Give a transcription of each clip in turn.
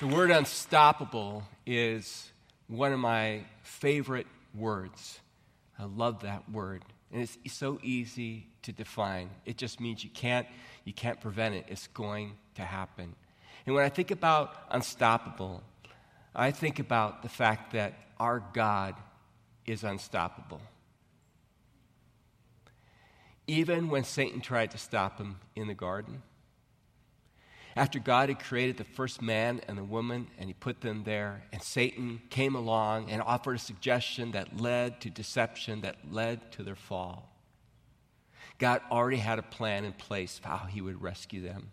The word unstoppable is one of my favorite words. I love that word. And it's so easy to define. It just means you can't, you can't prevent it. It's going to happen. And when I think about unstoppable, I think about the fact that our God is unstoppable. Even when Satan tried to stop him in the garden, after God had created the first man and the woman and he put them there, and Satan came along and offered a suggestion that led to deception, that led to their fall. God already had a plan in place for how he would rescue them.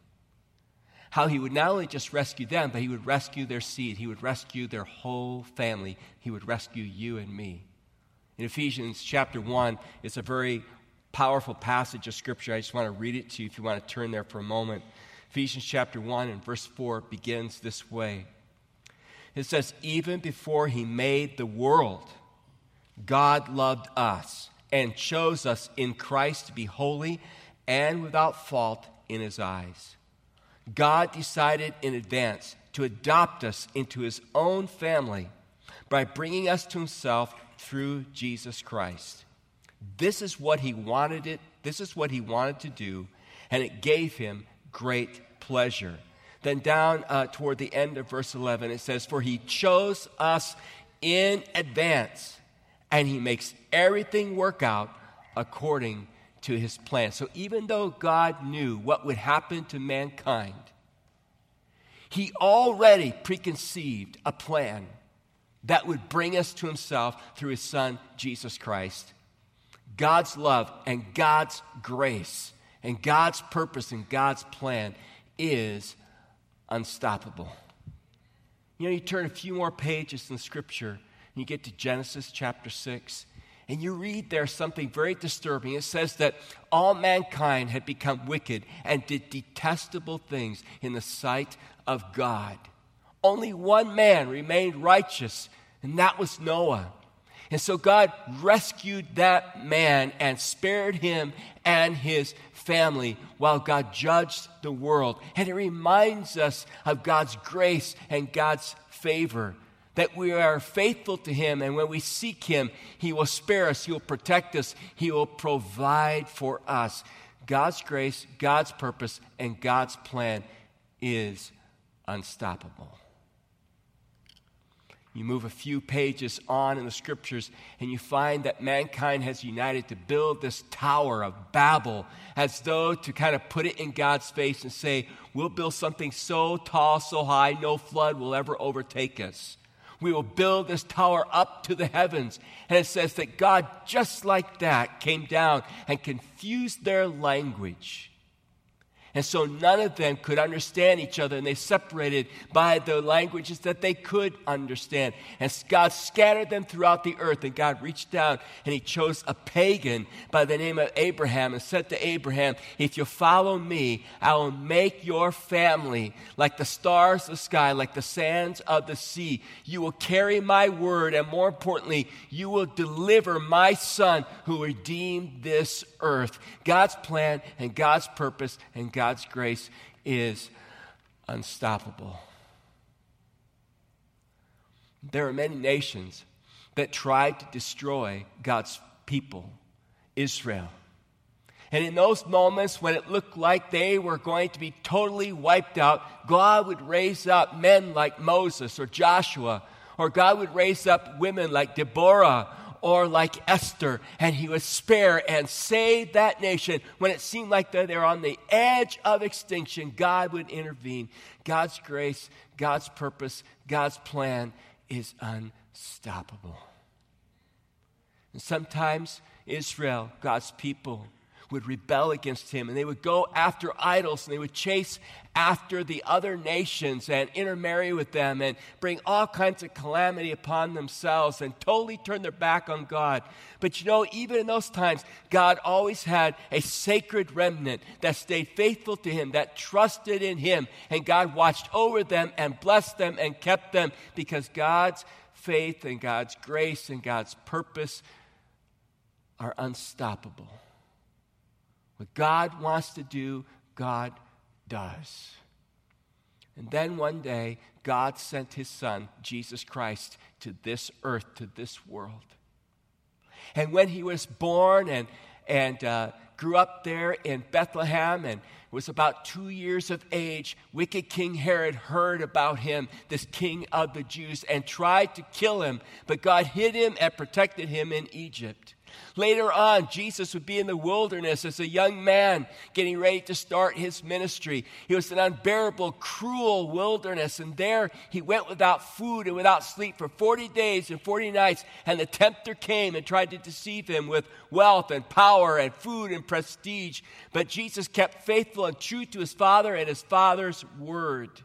How he would not only just rescue them, but he would rescue their seed. He would rescue their whole family. He would rescue you and me. In Ephesians chapter 1, it's a very powerful passage of scripture. I just want to read it to you if you want to turn there for a moment. Ephesians chapter 1 and verse 4 begins this way It says, Even before he made the world, God loved us and chose us in Christ to be holy and without fault in his eyes. God decided in advance to adopt us into his own family by bringing us to himself through Jesus Christ. This is what he wanted it, this is what he wanted to do, and it gave him great pleasure. Then, down uh, toward the end of verse 11, it says, For he chose us in advance, and he makes everything work out according to his plan. So, even though God knew what would happen to mankind, he already preconceived a plan that would bring us to himself through his son, Jesus Christ. God's love and God's grace and God's purpose and God's plan is unstoppable. You know, you turn a few more pages in Scripture and you get to Genesis chapter 6, and you read there something very disturbing. It says that all mankind had become wicked and did detestable things in the sight of God. Only one man remained righteous, and that was Noah. And so God rescued that man and spared him and his family while God judged the world. And it reminds us of God's grace and God's favor. That we are faithful to Him, and when we seek Him, He will spare us, He will protect us, He will provide for us. God's grace, God's purpose, and God's plan is unstoppable. You move a few pages on in the scriptures, and you find that mankind has united to build this tower of Babel as though to kind of put it in God's face and say, We'll build something so tall, so high, no flood will ever overtake us. We will build this tower up to the heavens. And it says that God, just like that, came down and confused their language and so none of them could understand each other, and they separated by the languages that they could understand. And God scattered them throughout the earth, and God reached down and He chose a pagan by the name of Abraham and said to Abraham, If you follow me, I will make your family like the stars of the sky, like the sands of the sea. You will carry my word, and more importantly, you will deliver my son who redeemed this earth. God's plan and God's purpose and God's grace is unstoppable. There are many nations that tried to destroy God's people, Israel. And in those moments when it looked like they were going to be totally wiped out, God would raise up men like Moses or Joshua, or God would raise up women like Deborah or like Esther, and he would spare and save that nation. When it seemed like they're on the edge of extinction, God would intervene. God's grace, God's purpose, God's plan is unstoppable. And sometimes Israel, God's people, would rebel against him and they would go after idols and they would chase after the other nations and intermarry with them and bring all kinds of calamity upon themselves and totally turn their back on God. But you know, even in those times, God always had a sacred remnant that stayed faithful to him, that trusted in him, and God watched over them and blessed them and kept them because God's faith and God's grace and God's purpose are unstoppable. What God wants to do, God does. And then one day, God sent his son, Jesus Christ, to this earth, to this world. And when he was born and, and uh, grew up there in Bethlehem and was about two years of age, wicked King Herod heard about him, this king of the Jews, and tried to kill him. But God hid him and protected him in Egypt. Later on, Jesus would be in the wilderness as a young man getting ready to start his ministry. He was an unbearable, cruel wilderness, and there he went without food and without sleep for 40 days and 40 nights. And the tempter came and tried to deceive him with wealth and power and food and prestige. But Jesus kept faithful and true to his Father and his Father's word.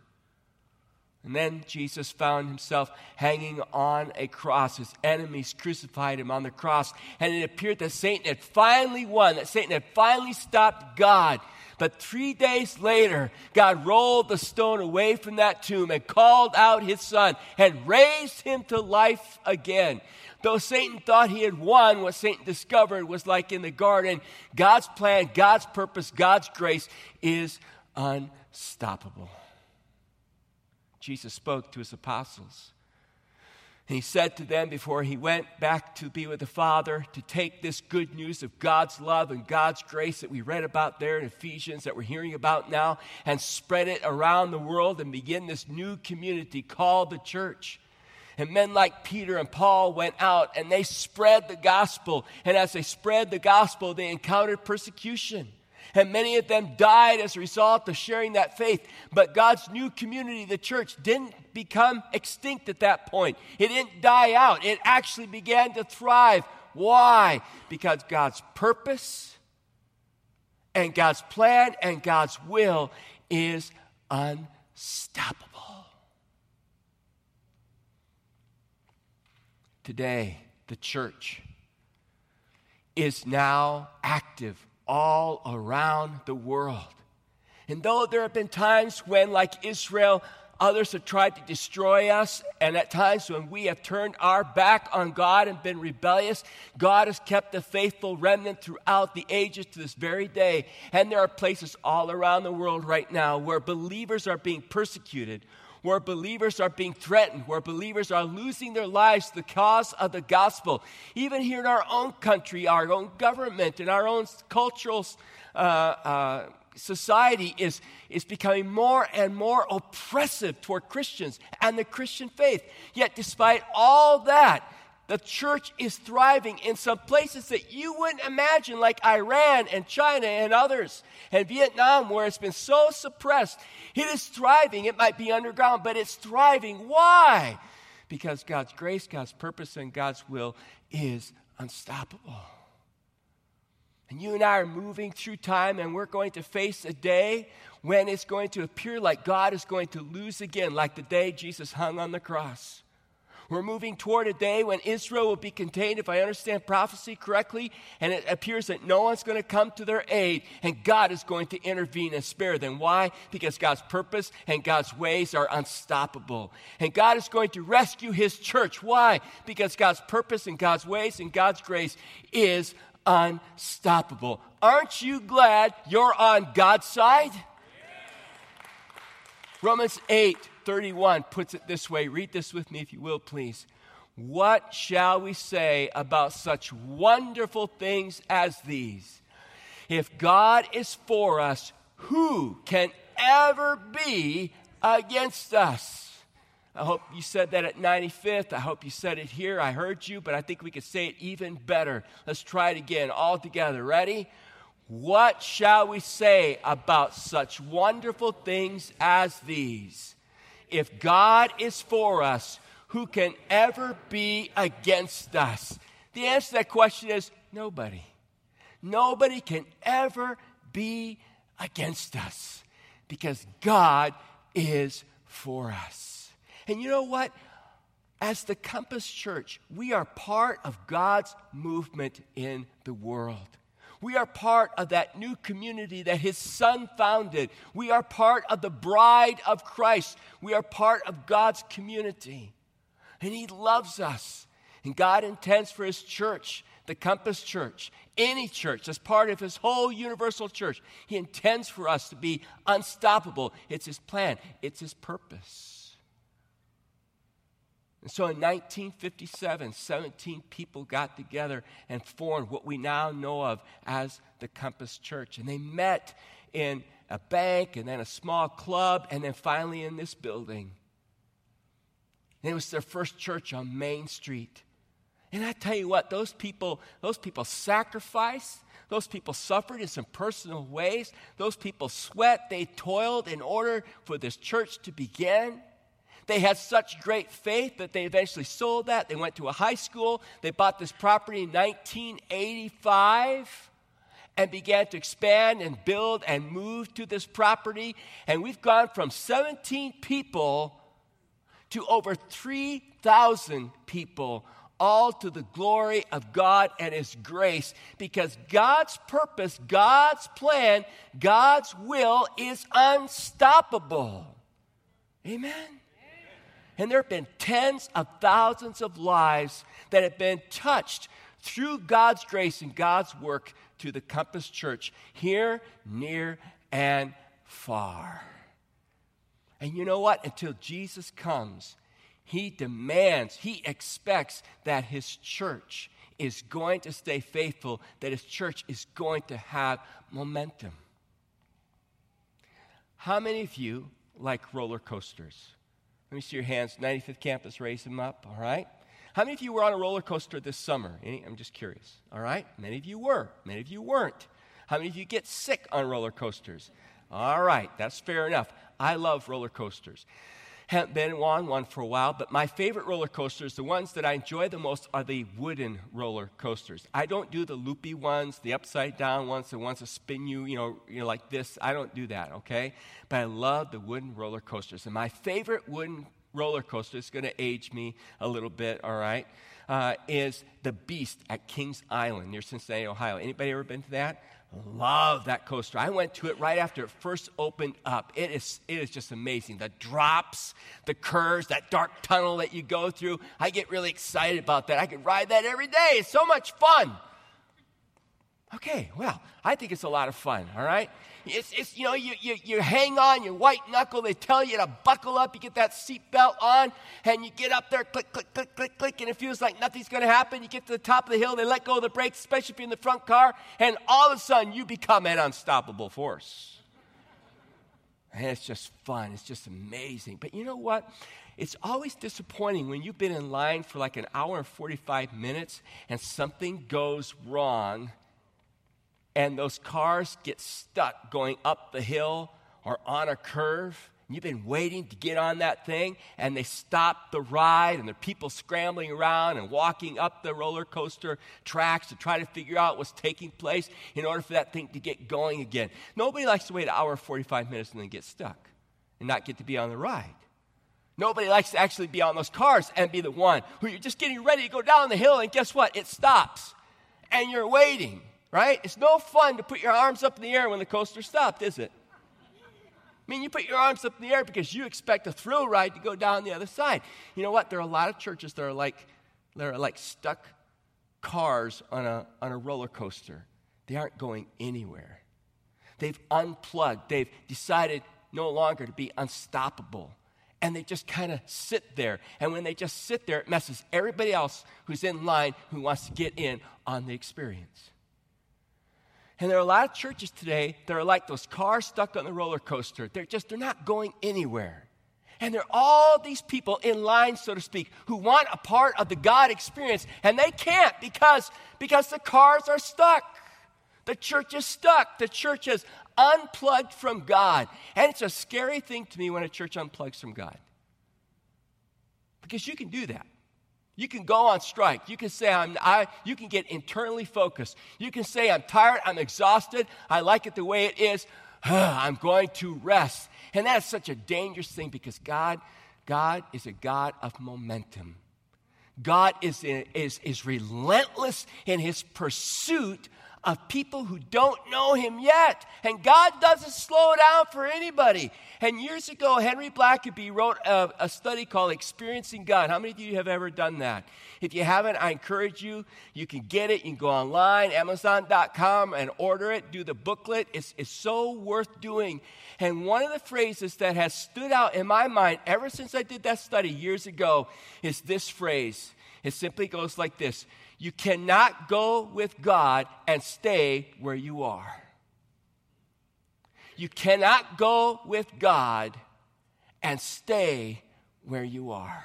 And then Jesus found himself hanging on a cross. His enemies crucified him on the cross. And it appeared that Satan had finally won, that Satan had finally stopped God. But three days later, God rolled the stone away from that tomb and called out his son and raised him to life again. Though Satan thought he had won, what Satan discovered was like in the garden God's plan, God's purpose, God's grace is unstoppable. Jesus spoke to his apostles. And he said to them before he went back to be with the Father to take this good news of God's love and God's grace that we read about there in Ephesians, that we're hearing about now, and spread it around the world and begin this new community called the church. And men like Peter and Paul went out and they spread the gospel. And as they spread the gospel, they encountered persecution and many of them died as a result of sharing that faith. But God's new community, the church, didn't become extinct at that point. It didn't die out, it actually began to thrive. Why? Because God's purpose and God's plan and God's will is unstoppable. Today, the church is now active all around the world. And though there have been times when, like Israel, others have tried to destroy us, and at times when we have turned our back on God and been rebellious, God has kept a faithful remnant throughout the ages to this very day. And there are places all around the world right now where believers are being persecuted where believers are being threatened, where believers are losing their lives the cause of the gospel. Even here in our own country, our own government, and our own cultural uh, uh, society is, is becoming more and more oppressive toward Christians and the Christian faith. Yet, despite all that, the church is thriving in some places that you wouldn't imagine, like Iran and China and others, and Vietnam, where it's been so suppressed. It is thriving. It might be underground, but it's thriving. Why? Because God's grace, God's purpose, and God's will is unstoppable. And you and I are moving through time, and we're going to face a day when it's going to appear like God is going to lose again, like the day Jesus hung on the cross. We're moving toward a day when Israel will be contained, if I understand prophecy correctly, and it appears that no one's going to come to their aid, and God is going to intervene and spare them. Why? Because God's purpose and God's ways are unstoppable. And God is going to rescue his church. Why? Because God's purpose and God's ways and God's grace is unstoppable. Aren't you glad you're on God's side? Romans 8 31 puts it this way. Read this with me, if you will, please. What shall we say about such wonderful things as these? If God is for us, who can ever be against us? I hope you said that at 95th. I hope you said it here. I heard you, but I think we could say it even better. Let's try it again, all together. Ready? What shall we say about such wonderful things as these? If God is for us, who can ever be against us? The answer to that question is nobody. Nobody can ever be against us because God is for us. And you know what? As the Compass Church, we are part of God's movement in the world. We are part of that new community that his son founded. We are part of the bride of Christ. We are part of God's community. And he loves us. And God intends for his church the Compass Church, any church, as part of his whole universal church. He intends for us to be unstoppable. It's his plan, it's his purpose. And so in 1957, 17 people got together and formed what we now know of as the Compass Church. And they met in a bank and then a small club and then finally in this building. And it was their first church on Main Street. And I tell you what, those people, those people sacrificed. Those people suffered in some personal ways. Those people sweat. They toiled in order for this church to begin. They had such great faith that they eventually sold that. They went to a high school. They bought this property in 1985 and began to expand and build and move to this property. And we've gone from 17 people to over 3,000 people all to the glory of God and His grace because God's purpose, God's plan, God's will is unstoppable. Amen. And there have been tens of thousands of lives that have been touched through God's grace and God's work to the Compass Church here, near, and far. And you know what? Until Jesus comes, he demands, he expects that his church is going to stay faithful, that his church is going to have momentum. How many of you like roller coasters? Let me see your hands. 95th campus, raise them up, all right? How many of you were on a roller coaster this summer? Any? I'm just curious, all right? Many of you were, many of you weren't. How many of you get sick on roller coasters? All right, that's fair enough. I love roller coasters haven't been on one for a while, but my favorite roller coasters, the ones that I enjoy the most, are the wooden roller coasters. I don't do the loopy ones, the upside down ones, the ones that spin you, you know, you know, like this. I don't do that, okay? But I love the wooden roller coasters. And my favorite wooden roller coaster is going to age me a little bit, all right? Uh, is the Beast at Kings Island near Cincinnati, Ohio. Anybody ever been to that? Love that coaster. I went to it right after it first opened up. It is, it is just amazing. The drops, the curves, that dark tunnel that you go through. I get really excited about that. I could ride that every day. It's so much fun. Okay, well, I think it's a lot of fun, all right? It's, it's you know, you, you, you hang on, you white knuckle, they tell you to buckle up, you get that seatbelt on, and you get up there, click, click, click, click, click, and it feels like nothing's gonna happen. You get to the top of the hill, they let go of the brakes, especially if you're in the front car, and all of a sudden you become an unstoppable force. And it's just fun, it's just amazing. But you know what? It's always disappointing when you've been in line for like an hour and 45 minutes and something goes wrong and those cars get stuck going up the hill or on a curve. You've been waiting to get on that thing, and they stop the ride, and there are people scrambling around and walking up the roller coaster tracks to try to figure out what's taking place in order for that thing to get going again. Nobody likes to wait an hour 45 minutes and then get stuck and not get to be on the ride. Nobody likes to actually be on those cars and be the one who you're just getting ready to go down the hill, and guess what? It stops, and you're waiting right? It's no fun to put your arms up in the air when the coaster stopped, is it? I mean, you put your arms up in the air because you expect a thrill ride to go down the other side. You know what? There are a lot of churches that are like, that are like stuck cars on a, on a roller coaster. They aren't going anywhere. They've unplugged. They've decided no longer to be unstoppable. And they just kind of sit there. And when they just sit there, it messes everybody else who's in line who wants to get in on the experience. And there are a lot of churches today that are like those cars stuck on the roller coaster. They're just, they're not going anywhere. And there are all these people in line, so to speak, who want a part of the God experience, and they can't because, because the cars are stuck. The church is stuck. The church is unplugged from God. And it's a scary thing to me when a church unplugs from God. Because you can do that. You can go on strike. You can say, I'm, I, you can get internally focused. You can say, I'm tired, I'm exhausted, I like it the way it is, I'm going to rest. And that's such a dangerous thing because God, God is a God of momentum. God is, is, is relentless in his pursuit of people who don't know him yet. And God doesn't slow down for anybody. And years ago, Henry Blackaby wrote a, a, study called Experiencing God. How many of you have ever done that? If you haven't, I encourage you. You can get it. You can go online, Amazon.com, and order it. Do the booklet. It's, it's so worth doing. And one of the phrases that has stood out in my mind ever since I did that study years ago is this phrase. It simply goes like this you cannot go with God and stay where you are. You cannot go with God and stay where you are.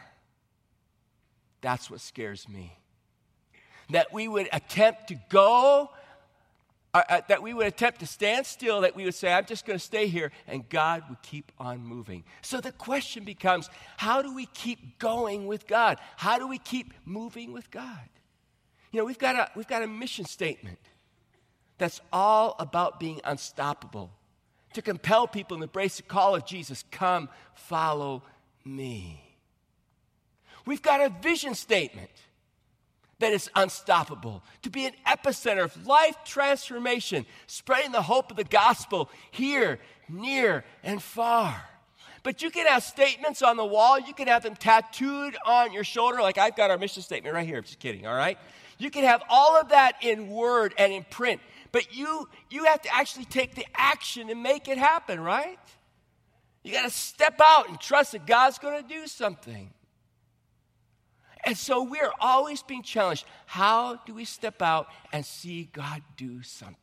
That's what scares me. That we would attempt to go, uh, uh, that we would attempt to stand still, that we would say, I'm just going to stay here, and God would keep on moving. So the question becomes how do we keep going with God? How do we keep moving with God? You know, we've got a, we've got a mission statement that's all about being unstoppable, to compel people to embrace the call of Jesus come, follow me. We've got a vision statement that is unstoppable, to be an epicenter of life transformation, spreading the hope of the gospel here, near, and far. But you can have statements on the wall, you can have them tattooed on your shoulder, like I've got our mission statement right here. I'm just kidding, all right? You can have all of that in word and in print, but you you have to actually take the action and make it happen, right? You got to step out and trust that God's going to do something. And so we're always being challenged. How do we step out and see God do something?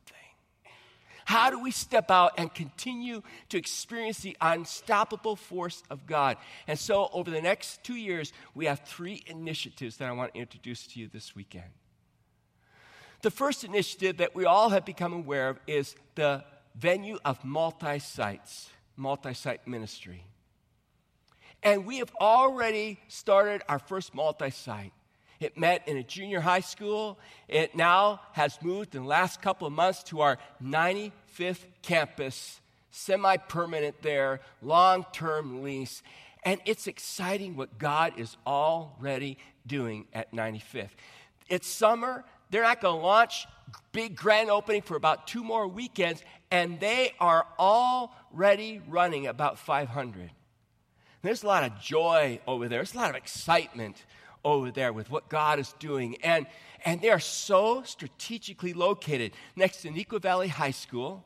How do we step out and continue to experience the unstoppable force of God? And so, over the next two years, we have three initiatives that I want to introduce to you this weekend. The first initiative that we all have become aware of is the venue of multi sites, multi site ministry. And we have already started our first multi site. It met in a junior high school. It now has moved in the last couple of months to our 95th campus, semi permanent there, long term lease. And it's exciting what God is already doing at 95th. It's summer, they're not going to launch big grand opening for about two more weekends, and they are already running about 500. There's a lot of joy over there. There's a lot of excitement over there with what God is doing. And, and they are so strategically located next to Neuqua Valley High School.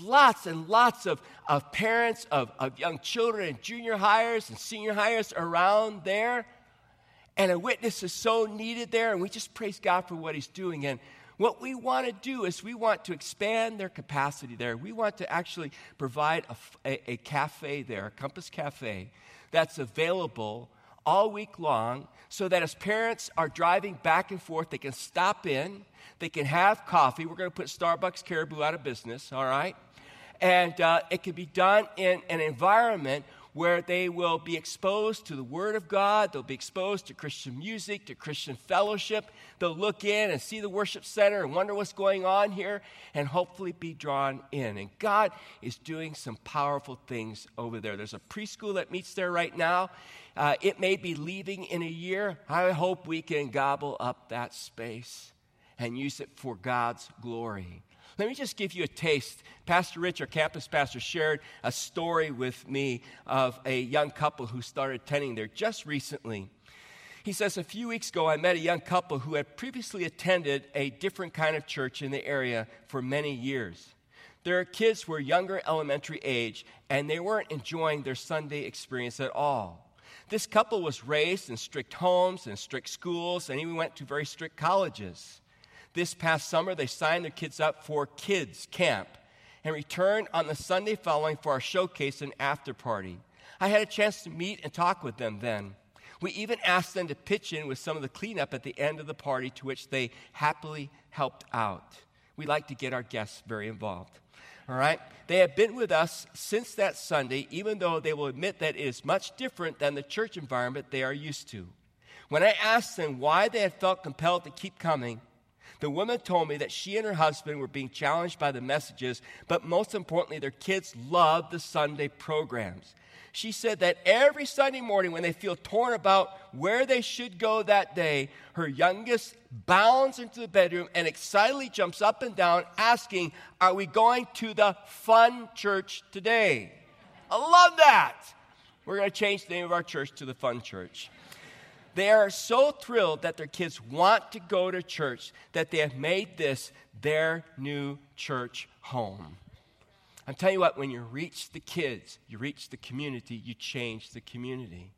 Lots and lots of, of parents of, of young children and junior hires and senior hires around there. And a witness is so needed there, and we just praise God for what He's doing. And what we want to do is we want to expand their capacity there. We want to actually provide a, a, a cafe there, a Compass Cafe, that's available all week long so that as parents are driving back and forth, they can stop in, they can have coffee. We're going to put Starbucks Caribou out of business, all right? And uh, it can be done in an environment where they will be exposed to the Word of God. They'll be exposed to Christian music, to Christian fellowship. They'll look in and see the worship center and wonder what's going on here and hopefully be drawn in. And God is doing some powerful things over there. There's a preschool that meets there right now. Uh, it may be leaving in a year. I hope we can gobble up that space and use it for God's glory. Let me just give you a taste. Pastor Rich, our campus pastor, shared a story with me of a young couple who started attending there just recently. He says, A few weeks ago, I met a young couple who had previously attended a different kind of church in the area for many years. Their kids were younger elementary age, and they weren't enjoying their Sunday experience at all. This couple was raised in strict homes and strict schools, and even went to very strict colleges. This past summer, they signed their kids up for kids camp and returned on the Sunday following for our showcase and after party. I had a chance to meet and talk with them then. We even asked them to pitch in with some of the cleanup at the end of the party, to which they happily helped out. We like to get our guests very involved. All right? They have been with us since that Sunday, even though they will admit that it is much different than the church environment they are used to. When I asked them why they had felt compelled to keep coming, the woman told me that she and her husband were being challenged by the messages, but most importantly, their kids loved the Sunday programs. She said that every Sunday morning, when they feel torn about where they should go that day, her youngest bounds into the bedroom and excitedly jumps up and down, asking, Are we going to the fun church today? I love that. We're going to change the name of our church to the Fun Church. They are so thrilled that their kids want to go to church that they have made this their new church home. I'm telling you what, when you reach the kids, you reach the community, you change the community.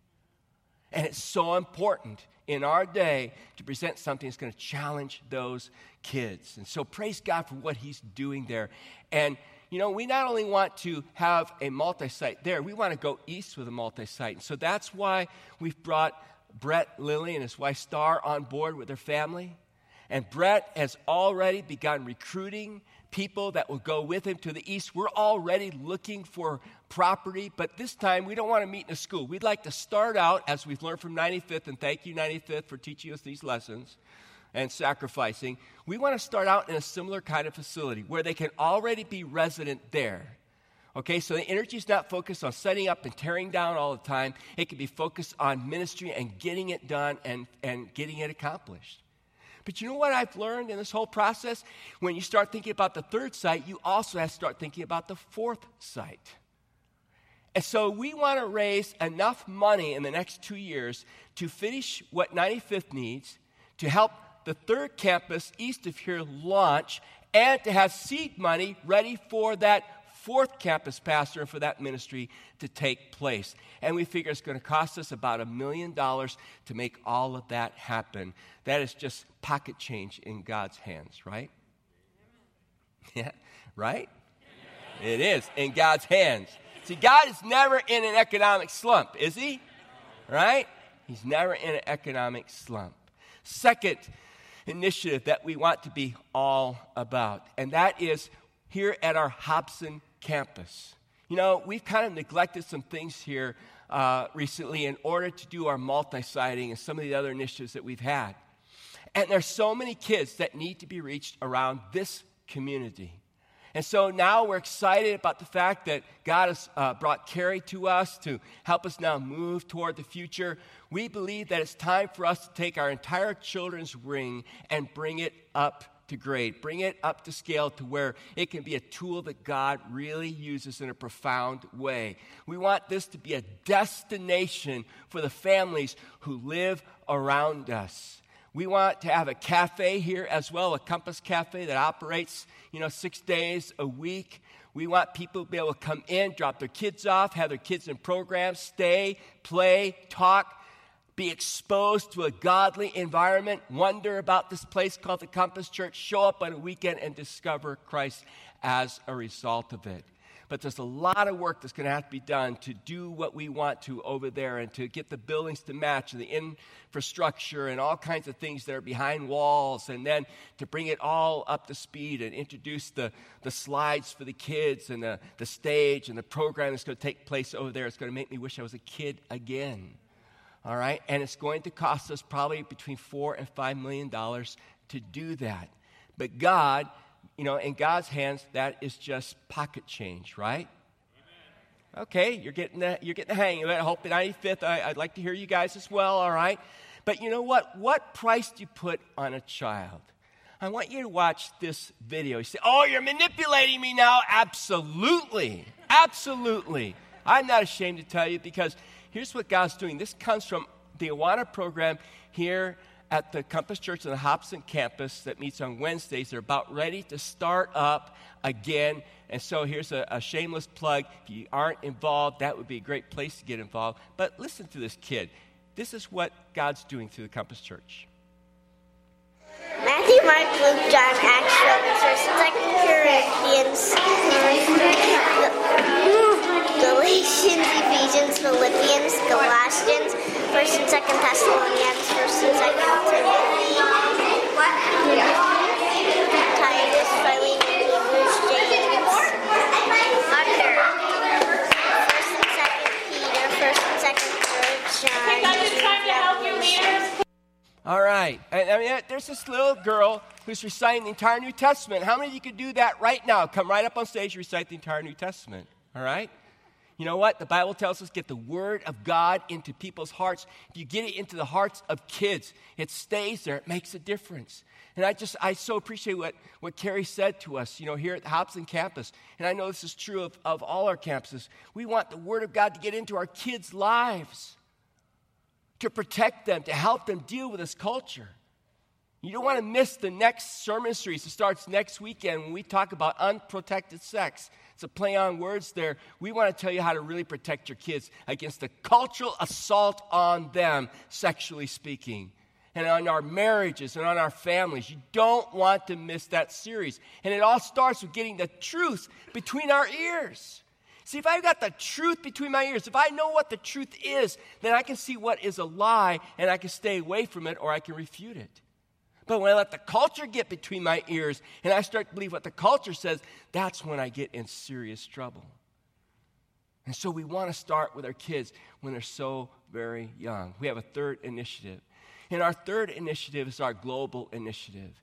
And it's so important in our day to present something that's going to challenge those kids. And so praise God for what He's doing there. And, you know, we not only want to have a multi site there, we want to go east with a multi site. And so that's why we've brought Brett Lilly and his wife Star on board with their family. And Brett has already begun recruiting people that will go with him to the east. We're already looking for property, but this time we don't want to meet in a school. We'd like to start out, as we've learned from 95th, and thank you, 95th, for teaching us these lessons and sacrificing. We want to start out in a similar kind of facility where they can already be resident there. Okay, so the energy is not focused on setting up and tearing down all the time. It can be focused on ministry and getting it done and, and getting it accomplished. But you know what I've learned in this whole process? When you start thinking about the third site, you also have to start thinking about the fourth site. And so we want to raise enough money in the next two years to finish what 95th needs, to help the third campus east of here launch, and to have seed money ready for that fourth campus pastor and for that ministry to take place. And we figure it's going to cost us about a million dollars to make all of that happen. That is just pocket change in God's hands, right? Yeah, right? It is in God's hands. See, God is never in an economic slump, is He? Right? He's never in an economic slump. Second initiative that we want to be all about, and that is here at our Hobson campus. You know, we've kind of neglected some things here uh, recently in order to do our multi siting and some of the other initiatives that we've had. And there's so many kids that need to be reached around this community. And so now we're excited about the fact that God has uh, brought Carrie to us to help us now move toward the future. We believe that it's time for us to take our entire children's ring and bring it up to grade, bring it up to scale to where it can be a tool that God really uses in a profound way. We want this to be a destination for the families who live around us. We want to have a cafe here as well, a Compass Cafe that operates, you know, six days a week. We want people to be able to come in, drop their kids off, have their kids in programs, stay, play, talk, be exposed to a godly environment, wonder about this place called the Compass Church, show up on a weekend and discover Christ as a result of it. But there's a lot of work that's going to have to be done to do what we want to over there and to get the buildings to match and the infrastructure and all kinds of things that are behind walls and then to bring it all up to speed and introduce the, the slides for the kids and the, the stage and the program that's going to take place over there. It's going to make me wish I was a kid again all right? And it's going to cost us probably between four and five million dollars to do that. But God, you know, in God's hands, that is just pocket change, right? Okay, you're getting the, you're getting the hang of it. I hope the 95th, I'd like to hear you guys as well, all right? But you know what? What price do you put on a child? I want you to watch this video. You say, Oh, you're manipulating me now? Absolutely. Absolutely. I'm not ashamed to tell you because here's what God's doing. This comes from the Awana program here at the Compass Church on the Hobson campus that meets on Wednesdays. They're about ready to start up again. And so here's a, a, shameless plug. If you aren't involved, that would be a great place to get involved. But listen to this kid. This is what God's doing through the Compass Church. Matthew, Mark, Luke, John, Acts, Romans, Corinthians, Galatians, Ephesians, Philippians, Galatians, First and Second Thessalonians, First and Second Timothy, Titus, Philemon, Hebrews, James, Under, First and Second Peter, First and Second John. All right. right. I mean, there's this little girl who's reciting the entire New Testament. How many of you could do that right now? Come right up on stage and recite the entire New Testament. All right? You know what? The Bible tells us get the word of God into people's hearts. If you get it into the hearts of kids, it stays there. It makes a difference. And I just, I so appreciate what, what Carrie said to us, you know, here at the Hobson campus. And I know this is true of, of all our campuses. We want the word of God to get into our kids' lives, to protect them, to help them deal with this culture. You don't want to miss the next sermon series. It starts next weekend when we talk about unprotected sex. It's a play on words there. We want to tell you how to really protect your kids against the cultural assault on them, sexually speaking, and on our marriages and on our families. You don't want to miss that series. And it all starts with getting the truth between our ears. See, if I've got the truth between my ears, if I know what the truth is, then I can see what is a lie and I can stay away from it or I can refute it. But when I let the culture get between my ears and I start to believe what the culture says, that's when I get in serious trouble. And so we want to start with our kids when they're so very young. We have a third initiative. And our third initiative is our global initiative.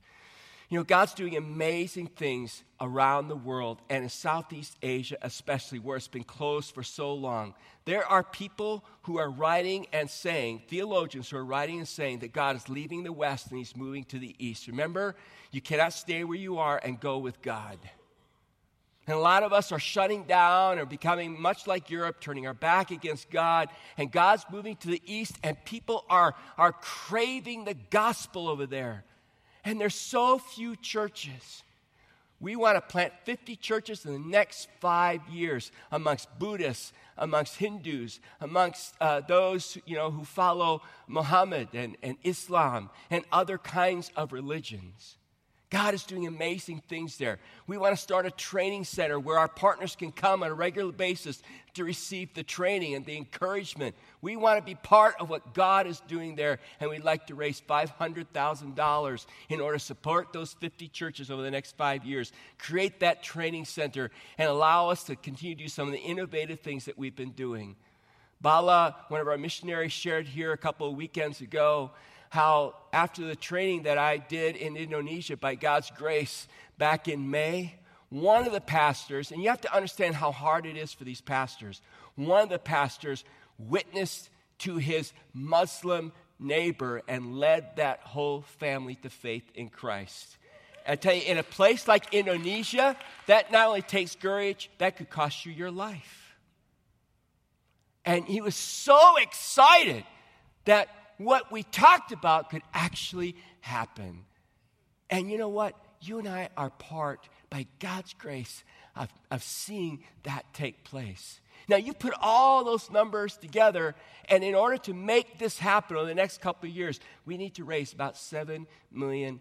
You know, God's doing amazing things around the world and in Southeast Asia, especially where it's been closed for so long. There are people who are writing and saying, theologians who are writing and saying that God is leaving the West and He's moving to the East. Remember, you cannot stay where you are and go with God. And a lot of us are shutting down or becoming much like Europe, turning our back against God. And God's moving to the east, and people are, are craving the gospel over there. And there's so few churches. We want to plant 50 churches in the next five years amongst Buddhists, amongst Hindus, amongst uh, those you know, who follow Muhammad and, and Islam and other kinds of religions. God is doing amazing things there. We want to start a training center where our partners can come on a regular basis to receive the training and the encouragement. We want to be part of what God is doing there, and we'd like to raise $500,000 in order to support those 50 churches over the next five years, create that training center, and allow us to continue to do some of the innovative things that we've been doing. Bala, one of our missionaries, shared here a couple of weekends ago how after the training that I did in Indonesia by God's grace back in May, one of the pastors, and you have to understand how hard it is for these pastors, one of the pastors witnessed to his Muslim neighbor and led that whole family to faith in Christ. I tell you, in a place like Indonesia, that not only takes courage, that could cost you your life. And he was so excited that what we talked about could actually happen. And you know what? You and I are part, by God's grace, of, of seeing that take place. Now, you put all those numbers together, and in order to make this happen over the next couple of years, we need to raise about $7 million.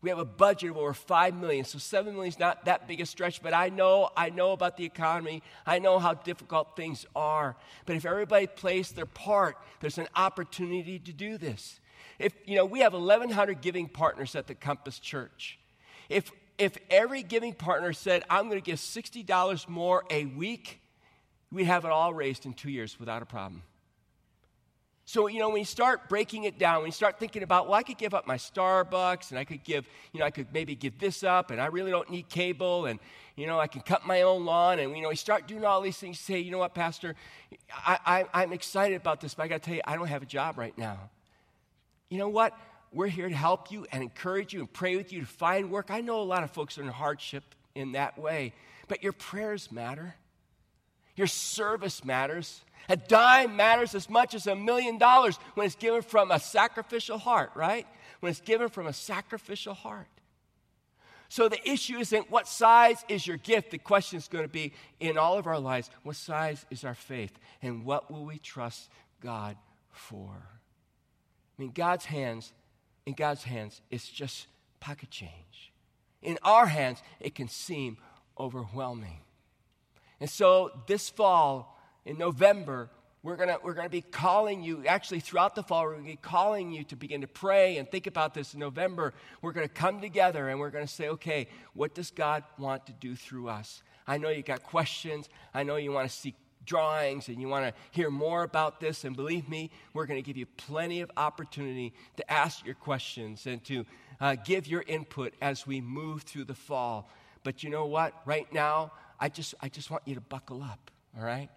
We have a budget of over five million, so seven million is not that big a stretch. But I know, I know about the economy. I know how difficult things are. But if everybody plays their part, there's an opportunity to do this. If you know, we have 1,100 giving partners at the Compass Church. If if every giving partner said, "I'm going to give sixty dollars more a week," we'd have it all raised in two years without a problem. So, you know, when you start breaking it down, when you start thinking about, well, I could give up my Starbucks and I could give, you know, I could maybe give this up and I really don't need cable and, you know, I can cut my own lawn. And, you know, you start doing all these things, You say, you know what, Pastor, I, I, I'm excited about this, but I got to tell you, I don't have a job right now. You know what? We're here to help you and encourage you and pray with you to find work. I know a lot of folks are in hardship in that way, but your prayers matter, your service matters. A dime matters as much as a million dollars when it's given from a sacrificial heart, right? When it's given from a sacrificial heart. So the issue isn't what size is your gift. The question is going to be in all of our lives, what size is our faith? And what will we trust God for? I mean, God's hands, in God's hands, it's just pocket change. In our hands, it can seem overwhelming. And so this fall, in November, we're going we're gonna be calling you, actually, throughout the fall, we're going to be calling you to begin to pray and think about this. In November, we're going to come together and we're going to say, okay, what does God want to do through us? I know you got questions. I know you want to seek drawings and you want to hear more about this, and believe me, we're going to give you plenty of opportunity to ask your questions and to uh, give your input as we move through the fall. But you know what? Right now, I just, I just want you to buckle up, all right?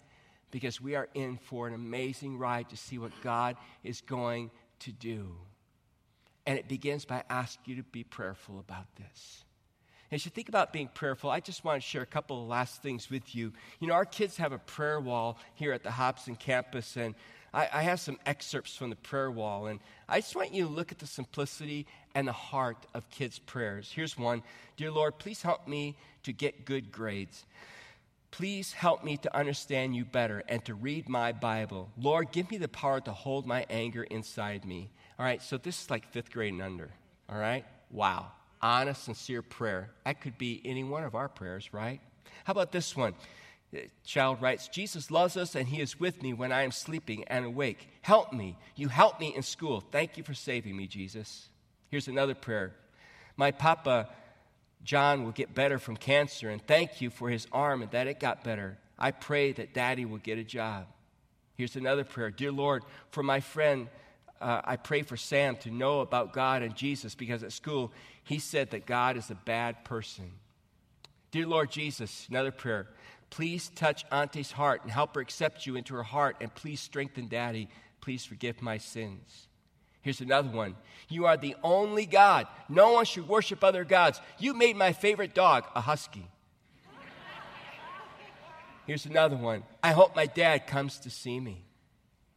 Because we are in for an amazing ride to see what God is going to do. And it begins by asking you to be prayerful about this. As you think about being prayerful, I just want to share a couple of last things with you. You know, our kids have a prayer wall here at the Hobson campus, and I, I, have some excerpts from the prayer wall. And I just want you to look at the simplicity and the heart of kids' prayers. Here's one Dear Lord, please help me to get good grades. Please help me to understand you better and to read my Bible. Lord, give me the power to hold my anger inside me. All right, so this is like fifth grade and under. All right? Wow honest, sincere prayer. That could be any one of our prayers, right? How about this one? The child writes, Jesus loves us and he is with me when I am sleeping and awake. Help me. You help me in school. Thank you for saving me, Jesus. Here's another prayer. My papa, John, will get better from cancer, and thank you for his arm and that it got better. I pray that daddy will get a job. Here's another prayer Dear Lord, for my friend, uh, I pray for Sam to know about God and Jesus because at school he said that God is a bad person. Dear Lord Jesus, another prayer. Please touch Auntie's heart and help her accept you into her heart, and please strengthen Daddy. Please forgive my sins. Here's another one. You are the only God. No one should worship other gods. You made my favorite dog a husky. Here's another one. I hope my dad comes to see me.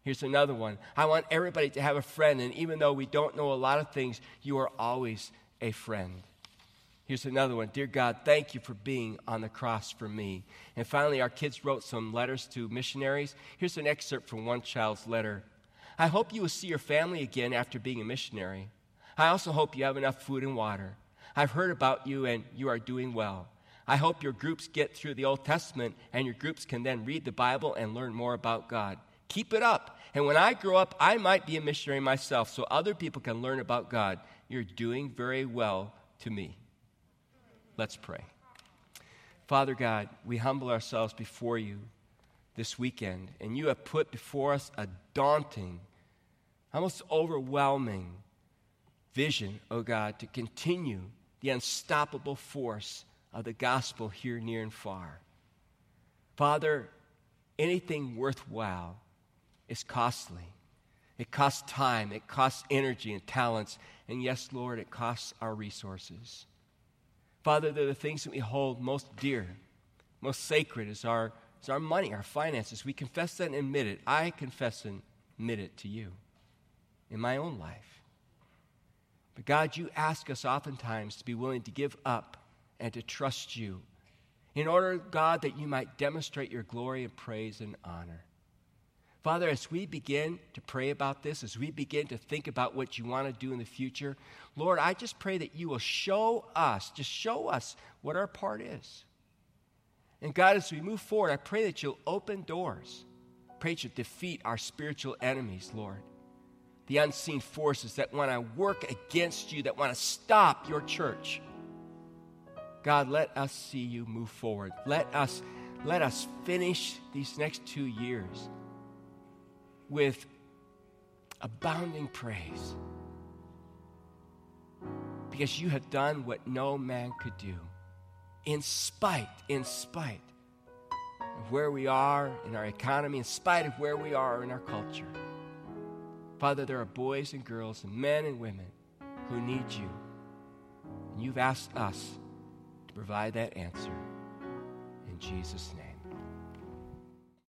Here's another one. I want everybody to have a friend, and even though we don't know a lot of things, you are always a friend. Here's another one. Dear God, thank you for being on the cross for me. And finally, our kids wrote some letters to missionaries. Here's an excerpt from one child's letter I hope you will see your family again after being a missionary. I also hope you have enough food and water. I've heard about you and you are doing well. I hope your groups get through the Old Testament and your groups can then read the Bible and learn more about God. Keep it up. And when I grow up, I might be a missionary myself so other people can learn about God. You're doing very well to me. Let's pray. Father God, we humble ourselves before you this weekend, and you have put before us a daunting, almost overwhelming vision, oh God, to continue the unstoppable force of the gospel here, near, and far. Father, anything worthwhile is costly. It costs time, it costs energy and talents, and yes, Lord, it costs our resources. Father, they're the things that we hold most dear, most sacred is our, is our money, our finances. We confess that and admit it. I confess and admit it to you in my own life. But God, you ask us oftentimes to be willing to give up and to trust you in order, God, that you might demonstrate your glory and praise and honor. Father, as we begin to pray about this, as we begin to think about what you want to do in the future, Lord, I just pray that you will show us, just show us what our part is. And God, as we move forward, I pray that you'll open doors. Pray that you'll defeat our spiritual enemies, Lord. The unseen forces that want to work against you, that want to stop your church. God, let us see you move forward. Let us, let us finish these next two years with abounding praise because you have done what no man could do in spite in spite of where we are in our economy in spite of where we are in our culture. Father there are boys and girls and men and women who need you. And you've asked us to provide that answer in jesus name